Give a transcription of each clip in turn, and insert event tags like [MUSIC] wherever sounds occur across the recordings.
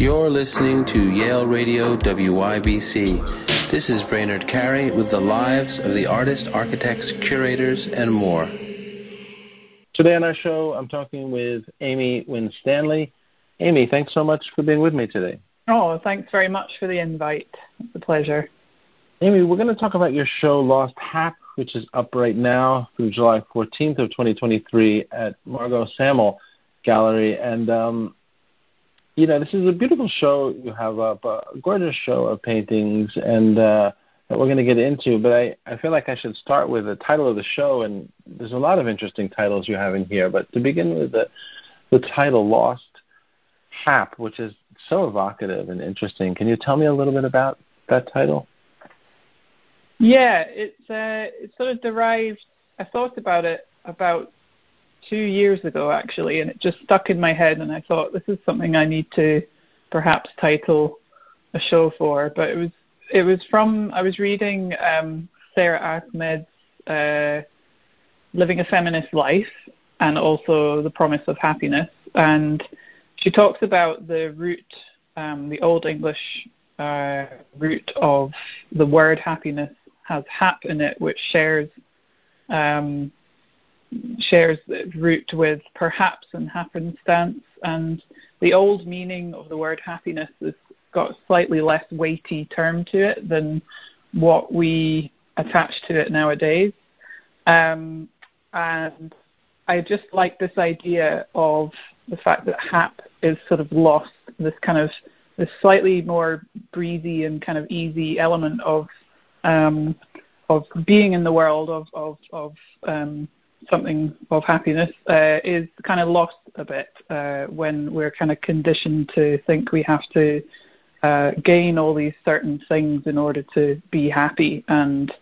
You're listening to Yale Radio WYBC. This is Brainard Carey with the lives of the artists, architects, curators, and more. Today on our show, I'm talking with Amy Winstanley. Amy, thanks so much for being with me today. Oh, thanks very much for the invite. It's a pleasure. Amy, we're going to talk about your show Lost Hap, which is up right now through July 14th of 2023 at Margot Samel Gallery. And um, you know, this is a beautiful show you have up, a gorgeous show of paintings, and uh, that we're going to get into. But I, I feel like I should start with the title of the show, and there's a lot of interesting titles you have in here. But to begin with, the the title "Lost Hap," which is so evocative and interesting. Can you tell me a little bit about that title? Yeah, it's uh, it's sort of derived. I thought about it about two years ago actually, and it just stuck in my head, and I thought this is something I need to perhaps title a show for. But it was it was from I was reading um, Sara Ahmed's uh, "Living a Feminist Life" and also "The Promise of Happiness," and she talks about the root, um, the Old English uh, root of the word happiness has hap in it, which shares um, shares the root with perhaps and happenstance, and the old meaning of the word happiness has got a slightly less weighty term to it than what we attach to it nowadays. Um, and I just like this idea of the fact that hap is sort of lost, this kind of this slightly more breezy and kind of easy element of um, of being in the world of of, of um, something of happiness uh, is kind of lost a bit uh, when we're kind of conditioned to think we have to uh, gain all these certain things in order to be happy, and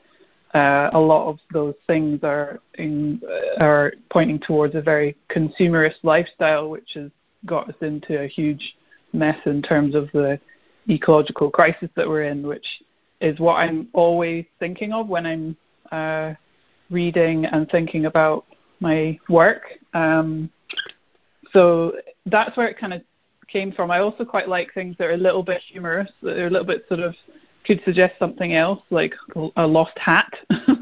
uh, a lot of those things are in, uh, are pointing towards a very consumerist lifestyle, which has got us into a huge mess in terms of the ecological crisis that we're in, which is what I'm always thinking of when I'm uh, reading and thinking about my work. Um, so that's where it kind of came from. I also quite like things that are a little bit humorous, that are a little bit sort of could suggest something else, like a lost hat,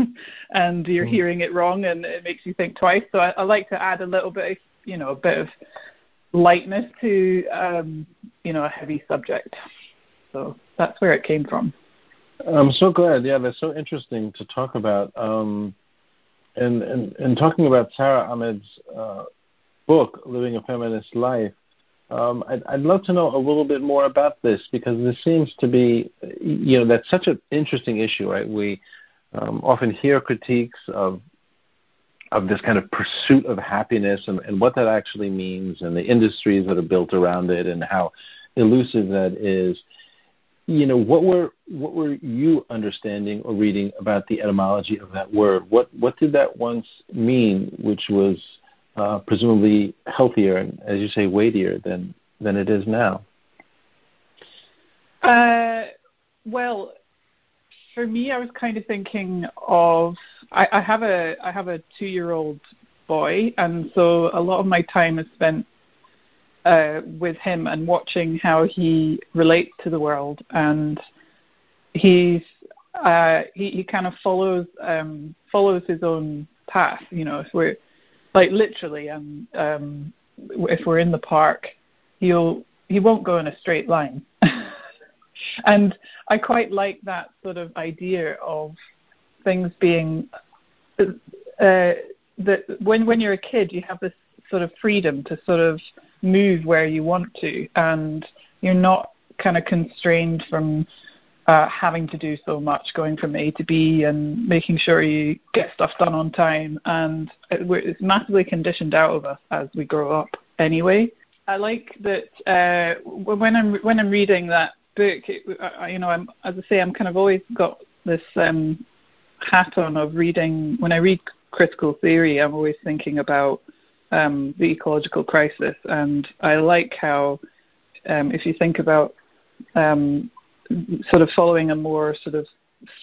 [LAUGHS] and you're mm. hearing it wrong, and it makes you think twice. So I, I like to add a little bit, of, you know, a bit of lightness to, um, you know, a heavy subject. So that's where it came from. I'm so glad. Yeah, that's so interesting to talk about. Um, and, and, and talking about Sara Ahmed's uh, book, Living a Feminist Life, um, I'd, I'd love to know a little bit more about this because this seems to be, you know, that's such an interesting issue, right? We um, often hear critiques of of this kind of pursuit of happiness and, and what that actually means, and the industries that are built around it, and how elusive that is you know, what were what were you understanding or reading about the etymology of that word? What what did that once mean, which was uh, presumably healthier and, as you say, weightier than than it is now? Uh, well, for me, I was kind of thinking of I, I have a I have a two year old boy, and so a lot of my time is spent uh, with him and watching how he relates to the world, and he's uh, he, he kind of follows um, follows his own path. You know, if we're like literally, um, um, if we're in the park, he'll he won't go in a straight line. [LAUGHS] and I quite like that sort of idea of things being uh, that when when you're a kid, you have this sort of freedom to sort of move where you want to, and you're not kind of constrained from uh, having to do so much, going from A to B and making sure you get stuff done on time. And it's massively conditioned out of us as we grow up anyway. I like that uh, when I'm when I'm reading that book, it, uh, you know, I'm, as I say, I'm kind of always got this um, hat on of reading. When I read critical theory, I'm always thinking about um, the ecological crisis. And I like how, um, if you think about um, sort of following a more sort of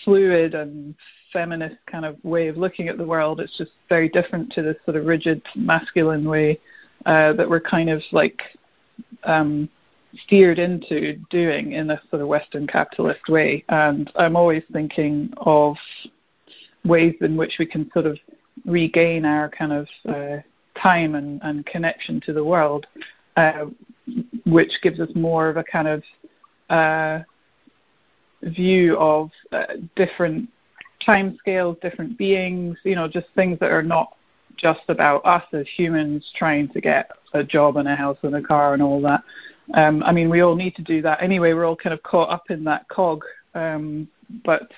fluid and feminist kind of way of looking at the world, it's just very different to this sort of rigid masculine way uh, that we're kind of like um, steered into doing in a sort of Western capitalist way. And I'm always thinking of ways in which we can sort of regain our kind of uh, time and, and connection to the world, uh, which gives us more of a kind of uh, view of uh, different time scales, different beings, you know, just things that are not just about us as humans trying to get a job and a house and a car and all that. Um, I mean, we all need to do that anyway. We're all kind of caught up in that cog. Um, but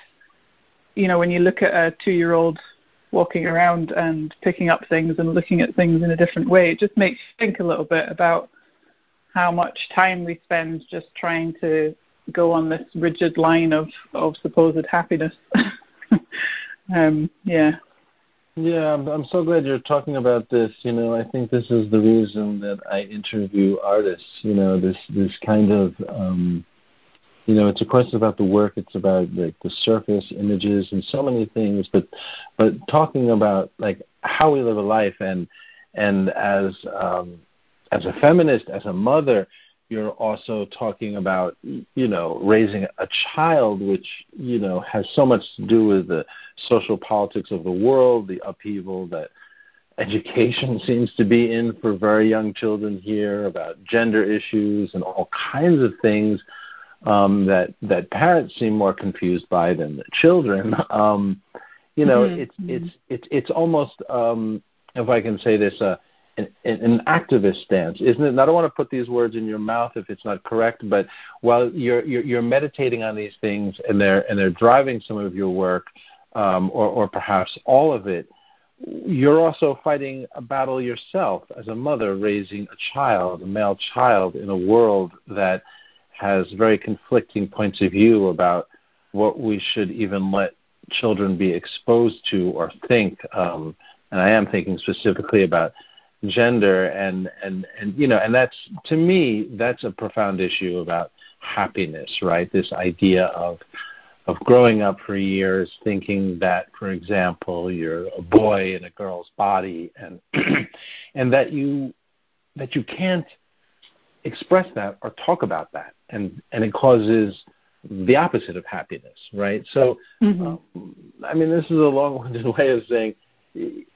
you know, when you look at a two-year-old walking around and picking up things and looking at things in a different way, it just makes you think a little bit about how much time we spend just trying to go on this rigid line of of supposed happiness. [LAUGHS] um, yeah. Yeah, I'm, so glad you're talking about this. You know, I think this is the reason that I interview artists. You know, this this kind of, um, you know, it's a question about the work. It's about like the surface images and so many things. But but talking about like how we live a life and and as um, as a feminist, as a mother, you're also talking about you know raising a child which you know has so much to do with the social politics of the world the upheaval that education [LAUGHS] seems to be in for very young children here about gender issues and all kinds of things um, that that parents seem more confused by than the children [LAUGHS] um, you know mm-hmm. it's it's it's it's almost um, if I can say this uh, an, an activist stance, isn't it? And I don't want to put these words in your mouth if it's not correct, but while you're you're, you're meditating on these things and they're and they're driving some of your work, um, or or perhaps all of it, you're also fighting a battle yourself as a mother raising a child, a male child, in a world that has very conflicting points of view about what we should even let children be exposed to or think. Um, and I am thinking specifically about gender and and and you know and that's to me that's a profound issue about happiness right this idea of of growing up for years thinking that for example you're a boy in a girl's body and [CLEARS THROAT] and that you that you can't express that or talk about that and and it causes the opposite of happiness right so mm-hmm. um, i mean this is a long-winded [LAUGHS] way of saying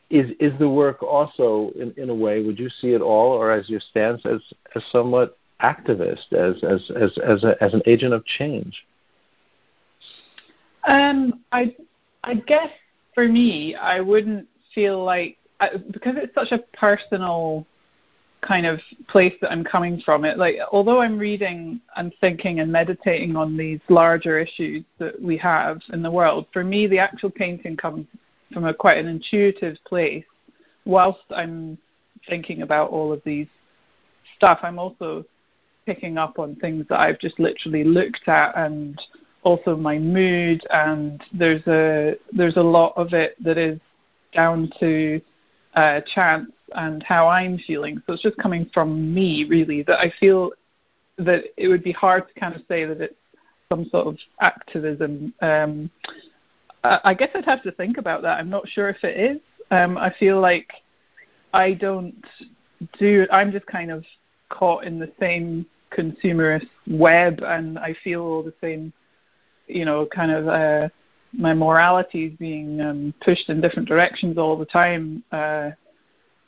is is the work also in, in a way would you see it all or as your stance as as somewhat activist as as as as, a, as an agent of change um i i guess for me i wouldn't feel like I, because it's such a personal kind of place that i'm coming from it. Like although i'm reading and thinking and meditating on these larger issues that we have in the world for me the actual painting comes from a quite an intuitive place whilst I'm thinking about all of these stuff. I'm also picking up on things that I've just literally looked at and also my mood and there's a there's a lot of it that is down to uh, chance and how I'm feeling. So it's just coming from me really that I feel that it would be hard to kind of say that it's some sort of activism um, I guess I'd have to think about that. I'm not sure if it is. Um, I feel like I don't do. I'm just kind of caught in the same consumerist web, and I feel all the same. You know, kind of uh, my morality is being um, pushed in different directions all the time uh,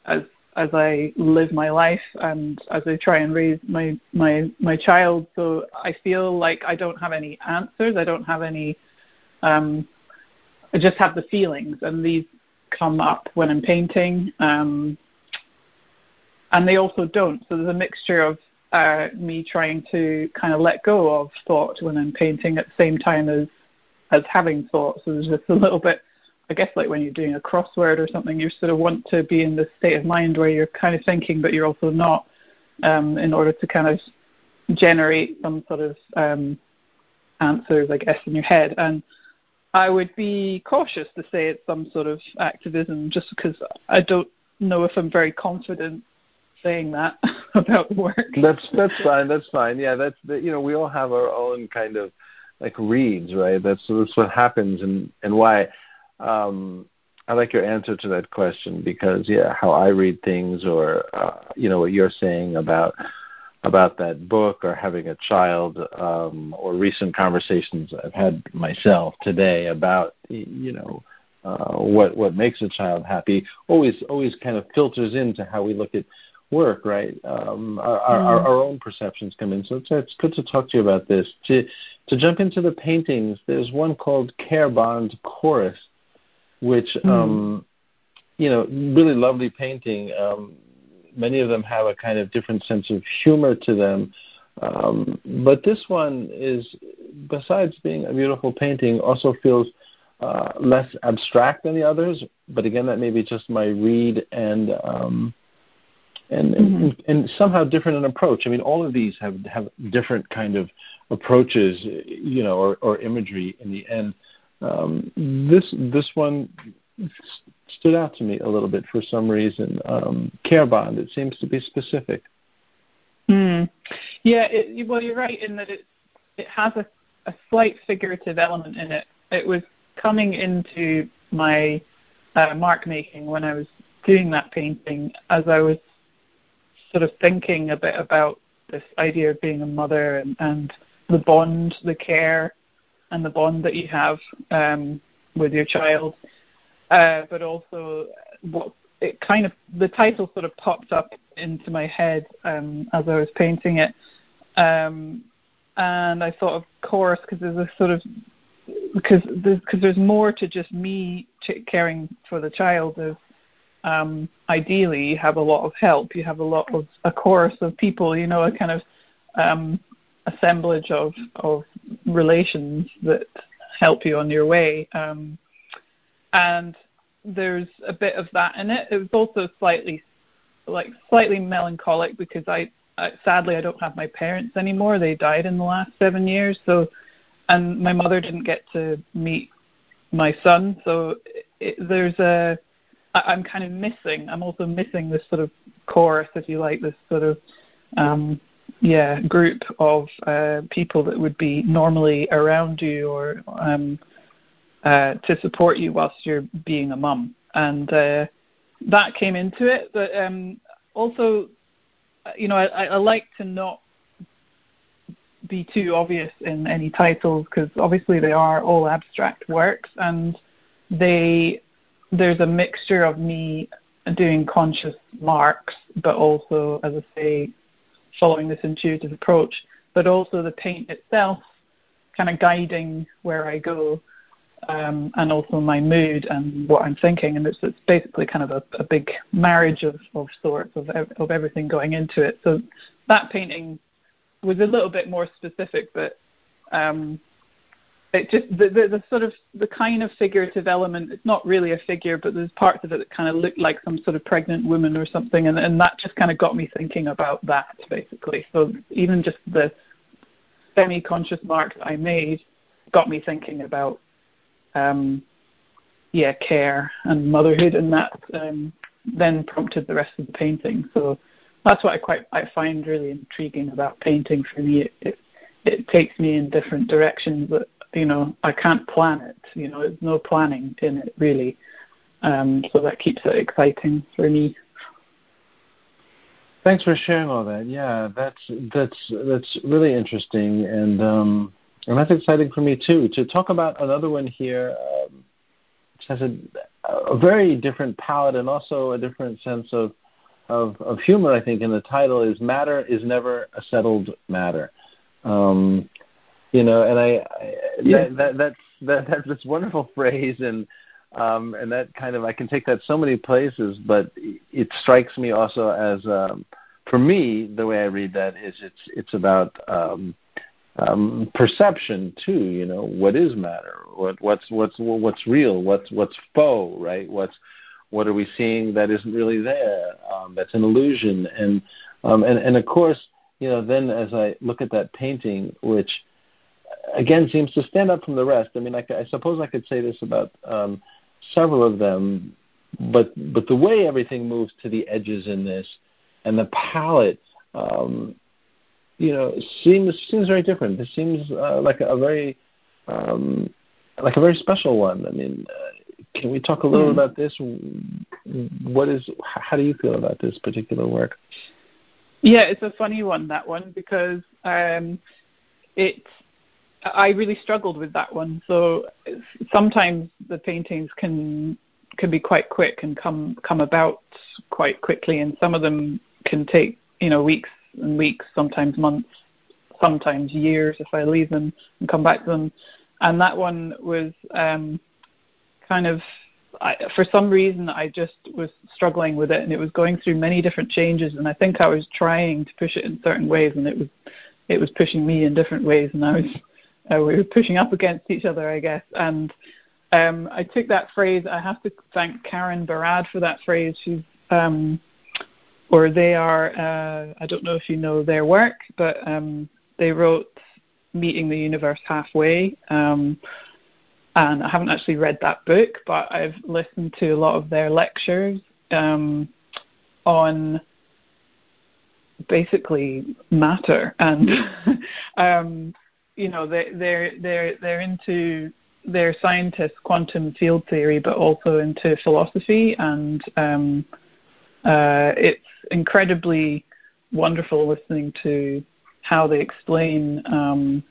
as as I live my life and as I try and raise my my my child. So I feel like I don't have any answers. I don't have any um, I just have the feelings, and these come up when I'm painting, um, and they also don't. So there's a mixture of uh, me trying to kind of let go of thought when I'm painting at the same time as as having thought. So there's just a little bit, I guess, like when you're doing a crossword or something, you sort of want to be in this state of mind where you're kind of thinking, but you're also not, um, in order to kind of generate some sort of um, answers, I guess, in your head. And I would be cautious to say it's some sort of activism just because I don't know if I'm very confident saying that [LAUGHS] about work. That's that's fine. That's fine. Yeah, that's you know we all have our own kind of like reads, right? That's that's what happens and and why. Um, I like your answer to that question because yeah, how I read things or uh, you know what you're saying about about that book or having a child um, or recent conversations I've had myself today about you know uh, what what makes a child happy always always kind of filters into how we look at work, right? Um, our, mm. our, our, own perceptions come in. So it's, it's good to talk to you about this. To to jump into the paintings, there's one called Care Bond Chorus, which mm. um, you know, really lovely painting. Um, many of them have a kind of different sense of humor to them. Um, but this one is, besides being a beautiful painting, also feels uh, less abstract than the others. But again, that may be just my read and um, and, mm-hmm. and, and somehow different an approach. I mean, all of these have have different kind of approaches, you know, or, or imagery in the end. Um, this this one stood out to me a little bit for some reason. Um, care bond. It seems to be specific. Mm. Yeah. It, well, you're right in that it it has a, a slight figurative element in it. It was coming into my uh, mark making when I was doing that painting as I was sort of thinking a bit about this idea of being a mother and, and the bond, the care, and the bond that you have um, with your child, uh, but also what it kind of the title sort of popped up into my head um, as I was painting it, um, and I thought of chorus because there's a sort of because there's, cause there's more to just me caring for the child. There's um, ideally you have a lot of help. You have a lot of a chorus of people. You know, a kind of um, assemblage of of relations that help you on your way. Um, and there's a bit of that in it. It was also slightly like slightly melancholic because I, I sadly I don't have my parents anymore. They died in the last seven years. So, and my mother didn't get to meet my son. So it, there's a I, am kind of missing. I'm also missing this sort of chorus, if you like, this sort of um, yeah group of uh, people that would be normally around you or um, uh, to support you whilst you're being a mum, and uh, that came into it. But um, also, you know, I, I like to not be too obvious in any titles because obviously they are all abstract works and they there's a mixture of me doing conscious marks, but also, as I say, following this intuitive approach, but also the paint itself kind of guiding where I go. Um, and also my mood and what I'm thinking, and it's, it's basically kind of a, a big marriage of, of sorts of of everything going into it. So that painting was a little bit more specific, but um, it just the, the, the sort of the kind of figurative element it's not really a figure but there's parts of it that kind of look like some sort of pregnant woman or something and, and that just kind of got me thinking about that basically. So even just the semi-conscious marks i made got me thinking about um yeah care and motherhood and that um then prompted the rest of the painting. So that's what i quite i find really intriguing about painting for me. It, it it takes me in different directions that you know, I can't plan it. You know, there's no planning in it really. Um, so that keeps it exciting for me. Thanks for sharing all that. Yeah, that's that's that's really interesting, and um, and that's exciting for me too. To talk about another one here, um, which has a, a very different palette and also a different sense of, of of humor. I think in the title is "Matter is Never a Settled Matter." Um, you know, and I, I yeah. that, that that's that that's this wonderful [LAUGHS] phrase, and um, and that kind of I can take that so many places, but it strikes me also as um, for me the way I read that is it's it's about um, um, perception too. You know, what is matter? What what's what's what's real? What's what's faux? Right? What's what are we seeing that isn't really there? Um, that's an illusion, and um, and and of course, you know, then as I look at that painting, which again seems to stand up from the rest. I mean, I, I suppose I could say this about um, several of them, but but the way everything moves to the edges in this, and the palette, um, you know, seems seems very different. This seems uh, like a, very um, like a very special one. I mean, uh, can we talk a little mm. about this? What is? How do you feel about this particular work? Yeah, it's a funny one that one because um, it I really struggled with that one. So sometimes the paintings can can be quite quick and come come about quite quickly, and some of them can take you know weeks and weeks, sometimes months, sometimes years if I leave them and come back to them. And that one was um, kind of I, for some reason I just was struggling with it, and it was going through many different changes, and I think I was trying to push it in certain ways, and it was it was pushing me in different ways, and I was uh, we were pushing up against each other, I guess. And um, I took that phrase. I have to thank Karen Barad for that phrase. She's um, or they are. Uh, I don't know if you know their work, but um, they wrote "Meeting the Universe Halfway." Um, and I haven't actually read that book, but I've listened to a lot of their lectures um, on basically matter, and [LAUGHS] um, you know they, they're they're they're into they're scientists, quantum field theory, but also into philosophy, and um, uh, it's incredibly wonderful listening to how they explain um,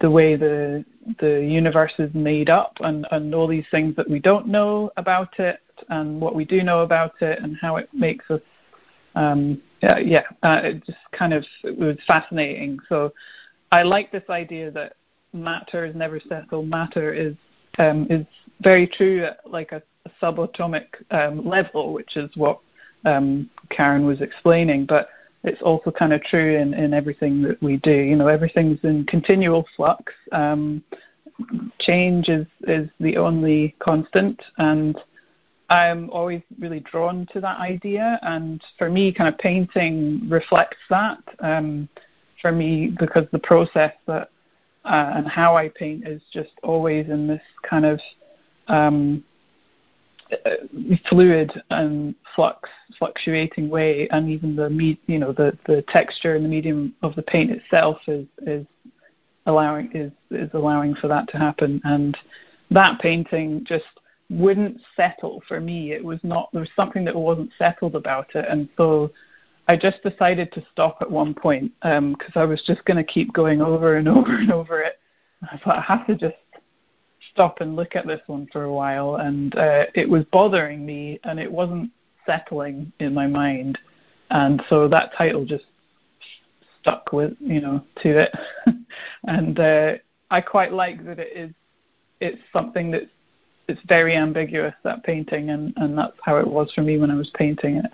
the way the the universe is made up and, and all these things that we don't know about it and what we do know about it and how it makes us um, yeah, yeah uh, it just kind of it was fascinating. So I like this idea that matter is never settled matter is um, is very true at like a, a subatomic um, level which is what um, Karen was explaining but it's also kind of true in, in everything that we do. You know, everything's in continual flux. Um, change is, is the only constant, and I'm always really drawn to that idea. And for me, kind of painting reflects that. For me, because the process that uh, and how I paint is just always in this kind of um, uh, fluid and flux, fluctuating way, and even the me, you know the the texture and the medium of the paint itself is is allowing is is allowing for that to happen. And that painting just wouldn't settle for me. It was not there was something that wasn't settled about it, and so I just decided to stop at one point because um, I was just going to keep going over and [LAUGHS] over and over it. I thought I have to just stop and look at this one for a while, and uh, it was bothering me, and it wasn't settling in my mind, and so that title just stuck with you know to it, [LAUGHS] and uh, I quite like that it is it's something that's it's very ambiguous that painting, and and that's how it was for me when I was painting it.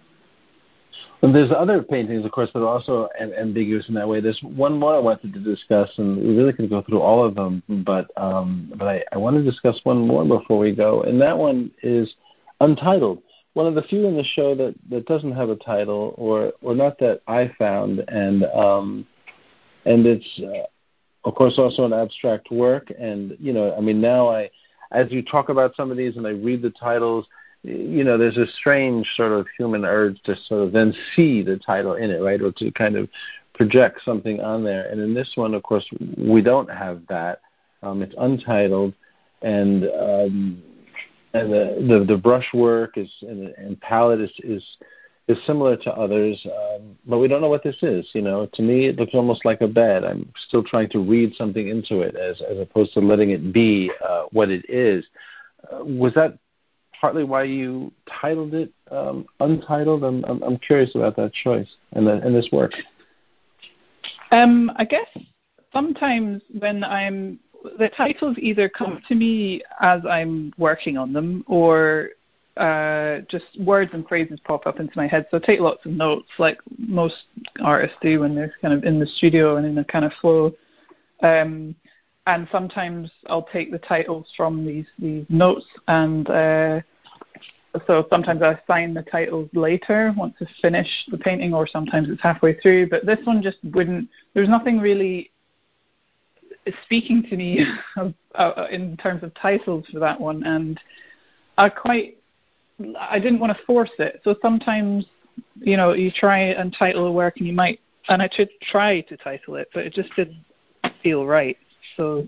And there's other paintings, of course, that are also ambiguous in that way. There's one more I wanted to discuss, and we really could go through all of them, but um, but I, I want to discuss one more before we go, and that one is Untitled. One of the few in the show that, that doesn't have a title, or or not that I found, and um, and it's uh, of course also an abstract work, and you know, I mean, now I as you talk about some of these and I read the titles you know, there's a strange sort of human urge to sort of then see the title in it, right, or to kind of project something on there. And in this one, of course, we don't have that. Um, it's untitled, and um, and the, the the brushwork is and, and palette is is is similar to others, um, but we don't know what this is. You know, to me, it looks almost like a bed. I'm still trying to read something into it, as as opposed to letting it be uh, what it is. Uh, was that partly why you titled it um, Untitled? I'm, I'm, I'm curious about that choice and, the, and this work. Um, I guess sometimes when I'm the titles either come to me as I'm working on them or uh, just words and phrases pop up into my head. So I take lots of notes, like most artists do when they're kind of in the studio and in a kind of flow. Um, and sometimes I'll take the titles from these these notes and uh, so sometimes I assign the titles later once I've finished the painting, or sometimes it's halfway through. But this one just wouldn't. There's nothing really speaking to me [LAUGHS] uh, in terms of titles for that one, and I quite. I didn't want to force it. So sometimes, you know, you try and title a work, and you might, and I should try to title it, but it just didn't feel right. So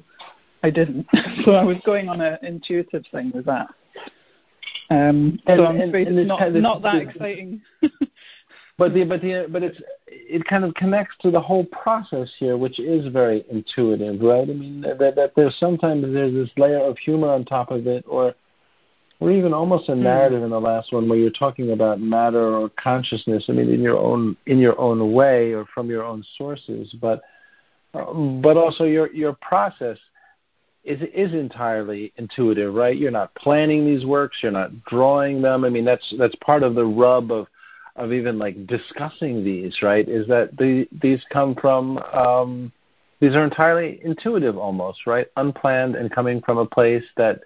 I didn't. [LAUGHS] so I was going on an intuitive thing with that. Um, and, so I'm afraid and it's not, not that exciting. [LAUGHS] but the but the but it's it kind of connects to the whole process here, which is very intuitive, right? I mean, that, that there's sometimes there's this layer of humor on top of it, or or even almost a hmm. narrative mm. in the last one where you're talking about matter or consciousness. I mean, in your own in your own way or from your own sources, but um, but also your your process is is entirely intuitive, right? You're not planning these works, you're not drawing them. I mean, that's that's part of the rub of of even like discussing these, right? Is that the, these come from um, these are entirely intuitive, almost, right? Unplanned and coming from a place that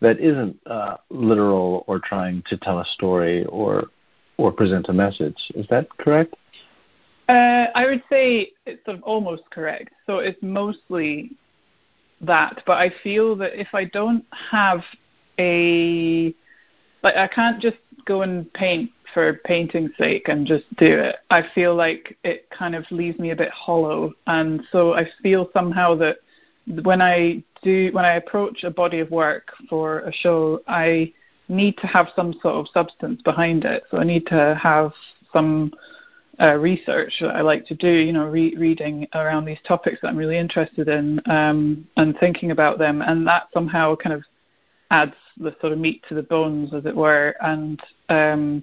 that isn't uh, literal or trying to tell a story or or present a message. Is that correct? Uh, I would say it's sort of almost correct. So it's mostly that, but I feel that if I don't have a like I can't just go and paint for painting's sake and just do it. I feel like it kind of leaves me a bit hollow, and so I feel somehow that when I do when I approach a body of work for a show, I need to have some sort of substance behind it. So I need to have some uh, research that I like to do, you know, re- reading around these topics that I'm really interested in um, and thinking about them, and that somehow kind of adds the sort of meat to the bones, as it were. And um,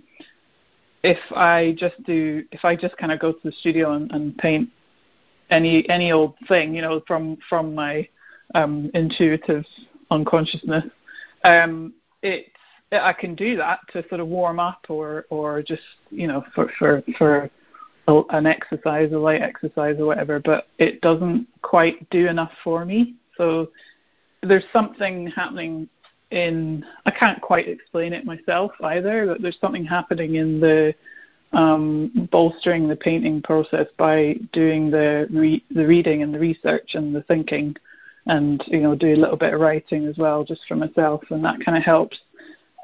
if I just do, if I just kind of go to the studio and, and paint any any old thing, you know, from from my um, intuitive unconsciousness, um, it I can do that to sort of warm up or or just you know for for for an exercise, a light exercise or whatever, but it doesn't quite do enough for me. So there's something happening in I can't quite explain it myself either, but there's something happening in the um, bolstering the painting process by doing the re- the reading and the research and the thinking, and you know do a little bit of writing as well just for myself, and that kind of helps.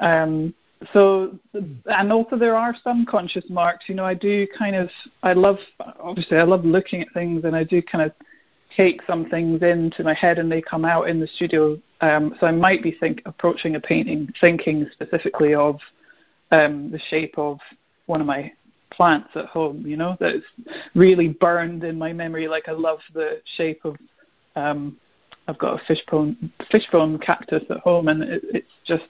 Um, so and also there are some conscious marks you know i do kind of i love obviously i love looking at things and i do kind of take some things into my head and they come out in the studio. Um, so i might be think approaching a painting thinking specifically of um, the shape of one of my plants at home you know that's really burned in my memory. Like i love the shape of um, i've got a fishbone fishbone cactus at home and it, it's just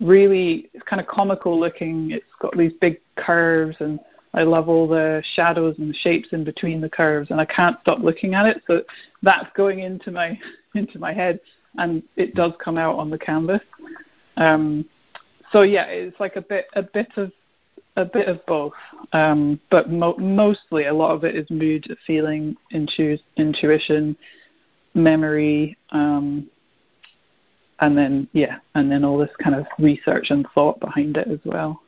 really it's kind of comical looking. It's got these big curves, and I love all the shadows and the shapes in between the curves, and I can't stop looking at it. So that's going into my [LAUGHS] into my head, and it does come out on the canvas. Um, so yeah, it's like a bit a bit of a bit of both, um, but mo- mostly a lot of it is mood, feeling, intu- intuition, memory, um, and then yeah, and then all this kind of research and thought behind it as well.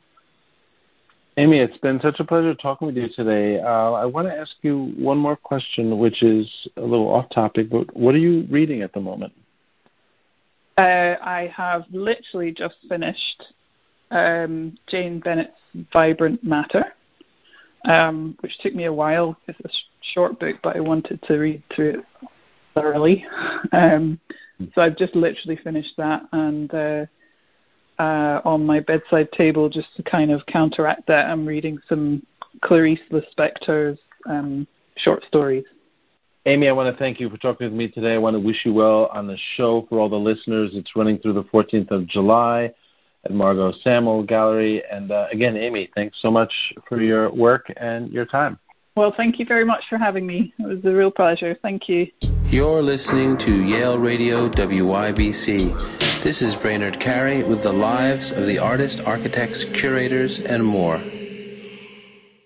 Amy, it's been such a pleasure talking with you today. Uh, I want to ask you one more question, which is a little off topic, but what are you reading at the moment? Uh, I have literally just finished um, Jane Bennett's Vibrant Matter, um, which took me a while. It's a short book, but I wanted to read through it thoroughly. Um, so I've just literally finished that and uh, uh, on my bedside table just to kind of counteract that. I'm reading some Clarice Lispector's um, short stories. Amy, I want to thank you for talking with me today. I want to wish you well on the show for all the listeners. It's running through the 14th of July at Margot Samel Gallery. And uh, again, Amy, thanks so much for your work and your time. Well, thank you very much for having me. It was a real pleasure. Thank you. You're listening to Yale Radio WYBC. This is Brainard Carey with the lives of the artists, architects, curators, and more.